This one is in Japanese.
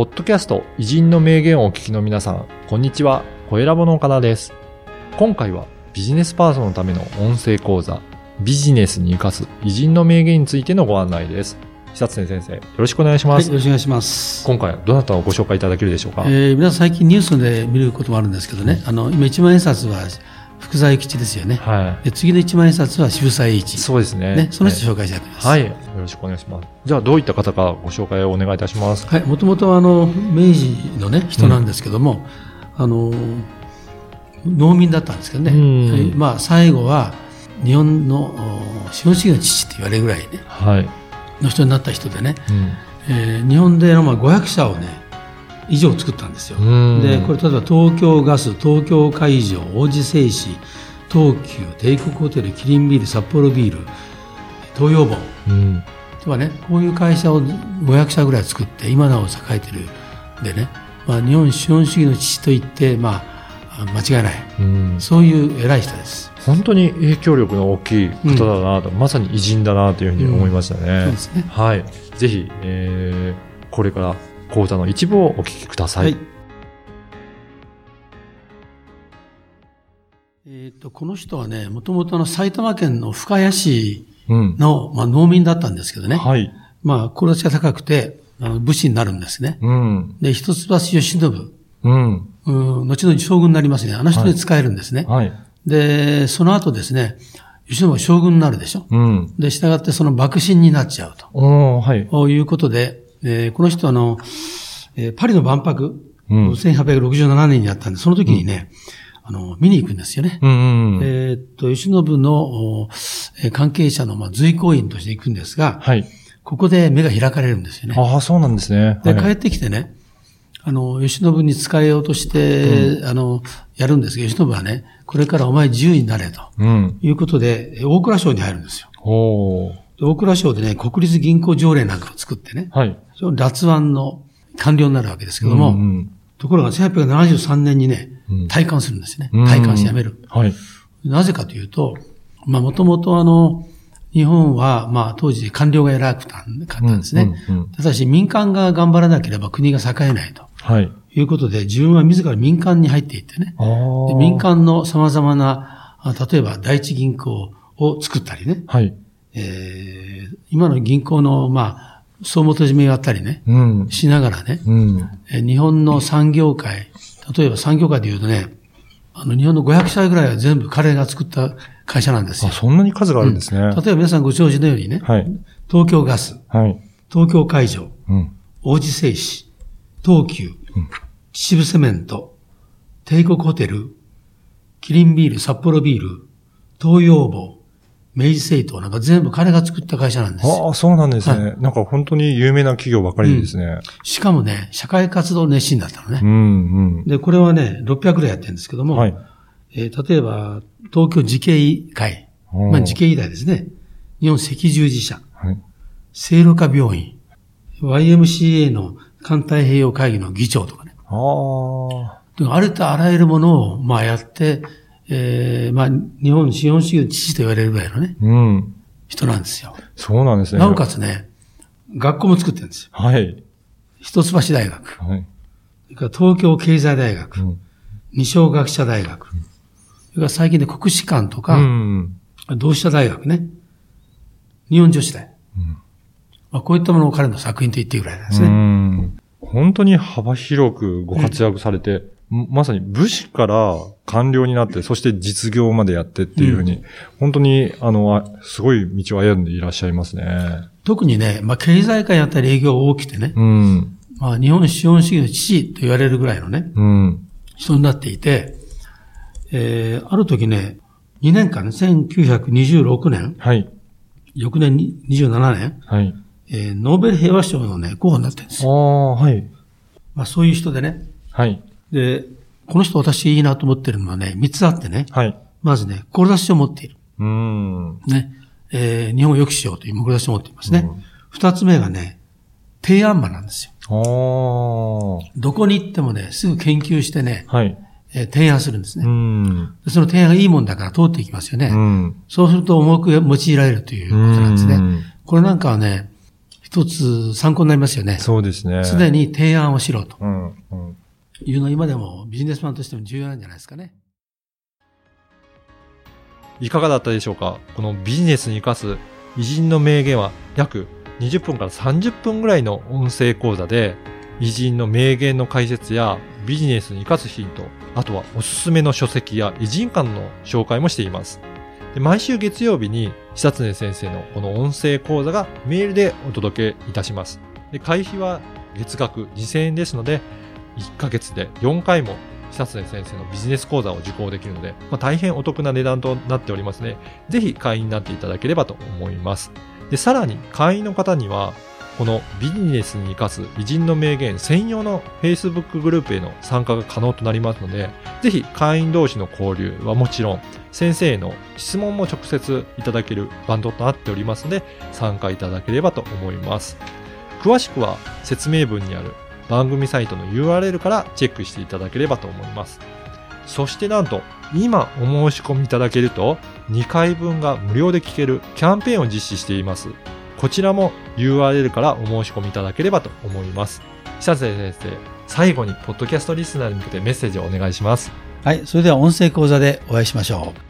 ポッドキャスト偉人の名言をお聞きの皆さん、こんにちは。小ラボの岡田です。今回はビジネスパーソンのための音声講座、ビジネスに活かす偉人の名言についてのご案内です。久津先生、よろしくお願いしまはい、す。よろしくお願いします。今回はどなたをご紹介いただけるでしょうか、えー皆さん最近ニュースで見ることもあるんですけどね、あの、今一万円札は福沢諭吉ですよね。はい。で次の一万円札は渋沢栄一。そうですね。ね、その人紹介したいと思います。はい。よろしくお願いします。じゃあ、どういった方かご紹介をお願いいたします。はい、もともとあの、明治のね、人なんですけども、あの、農民だったんですけどね、うんはいまあ、最後は、日本のお資本主義の父って言われるぐらいね、はい。の人になった人でね、うん。えー日本でのまあ500社をね、以上作ったんですよ。うんで、これ例えば東京ガス、東京海上、王子製紙、東急、帝国ホテル、キリンビール、札幌ビール、東洋本。うん。とかね、こういう会社を500社ぐらい作って、今なお栄えてるんでね、まあ日本資本主義の父と言って、まあ、間違いない。うん。そういう偉い人です。本当に影響力の大きい方だなと、まさに偉人だなというふうに思いましたね。そうですね。はい。ぜひ、えー、これから講座の一部をお聞きください。はい。えっ、と、この人はね、もともとの埼玉県の深谷市うん。の、まあ、農民だったんですけどね。はい。まあ、志が高くて、あの武士になるんですね。うん。で、一橋義信、うん。うん、後々将軍になりますね。あの人に使えるんですね。はい。で、その後ですね、義信は将軍になるでしょ。うん。で、従ってその幕臣になっちゃうおー、はい。ということで、えーこの人はあの、えーパリの万博、うん1867年にあったんで、その時にね、あの、見に行くんですよね。うんうんうん。えーっと、義信のおえー関係者のまあ随行員として行くんですが、はい。ここで目が開かれるんですよね。ああ、そうなんですね。で、はい帰ってきてね、あの、吉信に仕えようとして、あの、やるんですけど、吉信はね、これからお前自由になれとうん。いうことで、え大蔵省に入るんですよ。お大蔵省でね、国立銀行条例なんかを作ってね、はい。その脱腕の官僚になるわけですけども、うんうんところが1873年にねうん、退官するんですね。うん退官して辞める。はい。なぜかというと、まあ、もともとあの、日本は、まあ、当時官僚が偉くたんかったんですね。ただし、民間が頑張らなければ国が栄えないとはい。いうことで、自分は自ら民間に入っていってね、民間の様々な、あ例えば第一銀行を作ったりね、はい。えー今の銀行の、まあ、総元締めをやったりね、うん。しながらね、うん。えー日本の産業界、例えば産業界で言うとね、あの、日本の500社ぐらいは全部彼が作った会社なんですあ、よ。そんなに数があるんですね。例えば皆さんご承知のようにね、はい。東京ガス、はい。東京海上、うん。王子製紙、東急、秩父セメント、帝国ホテル、キリンビール、札幌ビール、東洋坊、明治製糖なんか全部彼が作った会社なんですよ。ああ、そうなんですね。なんか本当に有名な企業ばかりですね。しかもね、社会活動熱心だったのねう。ん、で、これはね、600ぐらいやってるんですけどうん。も、はい。えー例えば、東京慈恵会、うんまあ、慈恵医大ですね。日本赤十字社、はい。聖路加病院、YMCA の環太平洋会議の議長とかね。ああ。でありとあらゆるものを、まあ、やって、えーまあ、日本資本主義の父と言われるぐらいのね、うん。人なんですよ。そうなんですね。なおかつね、学校も作ってるんですよ。はい。一橋大学、はい。それから東京経済大学、うん。二松学者大学、それから最近で国士舘とか、うん。同志社大学ね。日本女子大。まあ、こういったものを彼の作品と言っていいぐらいなんですうね。ん。本当に幅広くご活躍されて、まさに武士から官僚になって、そして実業までやってっていうふうに、本当に、あの、あすごい道を歩んでいらっしゃいますね。特にね、まあ、経済界やったり営業が大きくてね、うん。まあ、日本資本主義の父と言われるぐらいのね、うん。人になっていて、えー、ある時ね、2年間ね、1926年、はい。翌年に27年、はい。えー、ノーベル平和賞のね、候補になってるんですあよ。あ、はい。まあ、そういう人でね。はい。で、この人私いいなと思ってるのはね、3つあってね。はい。まずね、志を持っている。うん。ね。えー、日本を良くしようという志を持っていますね。二、つ目がね、提案魔なんですよ。どこに行ってもね、すぐ研究してね、はい。えー提案するんですうね。その提案がいいもんだから通っていきますよね。うん。そうすると重く用いられるということなんですね。うんこれなんかはね、一つ参考になりますよね。そうですね。常に提案をしろとうん、うん。いうのは今でもビジネスマンとしても重要なんじゃないですかね。いかがだったでしょうか？このビジネスに活かす偉人の名言は約20分から30分ぐらいの音声講座で偉人の名言の解説やビジネスに活かすヒント、あとはおすすめの書籍や偉人館の紹介もしています。で毎週月曜日に久常先生のこの音声講座がメールでお届けいたします。で会費は月額2000円ですので、1ヶ月で4回も久常先生のビジネス講座を受講できるので、まあ、大変お得な値段となっておりますね。ぜひ会員になっていただければと思います。で、さらに会員の方には、このビジネスに活かす偉人の名言専用の Facebook グループへの参加が可能となりますので、ぜひ会員同士の交流はもちろん、先生への質問も直接いただけるバンドとなっておりますので、参加いただければと思います。詳しくは説明文にある番組サイトの URL からチェックしていただければと思います。そしてなんと、今お申し込みいただけると、2回分が無料で聞けるキャンペーンを実施しています。こちらも URL からお申し込みいただければと思います。久瀬先生、最後にポッドキャストリスナーに向けてメッセージをお願いします。はい。それでは音声講座でお会いしましょう。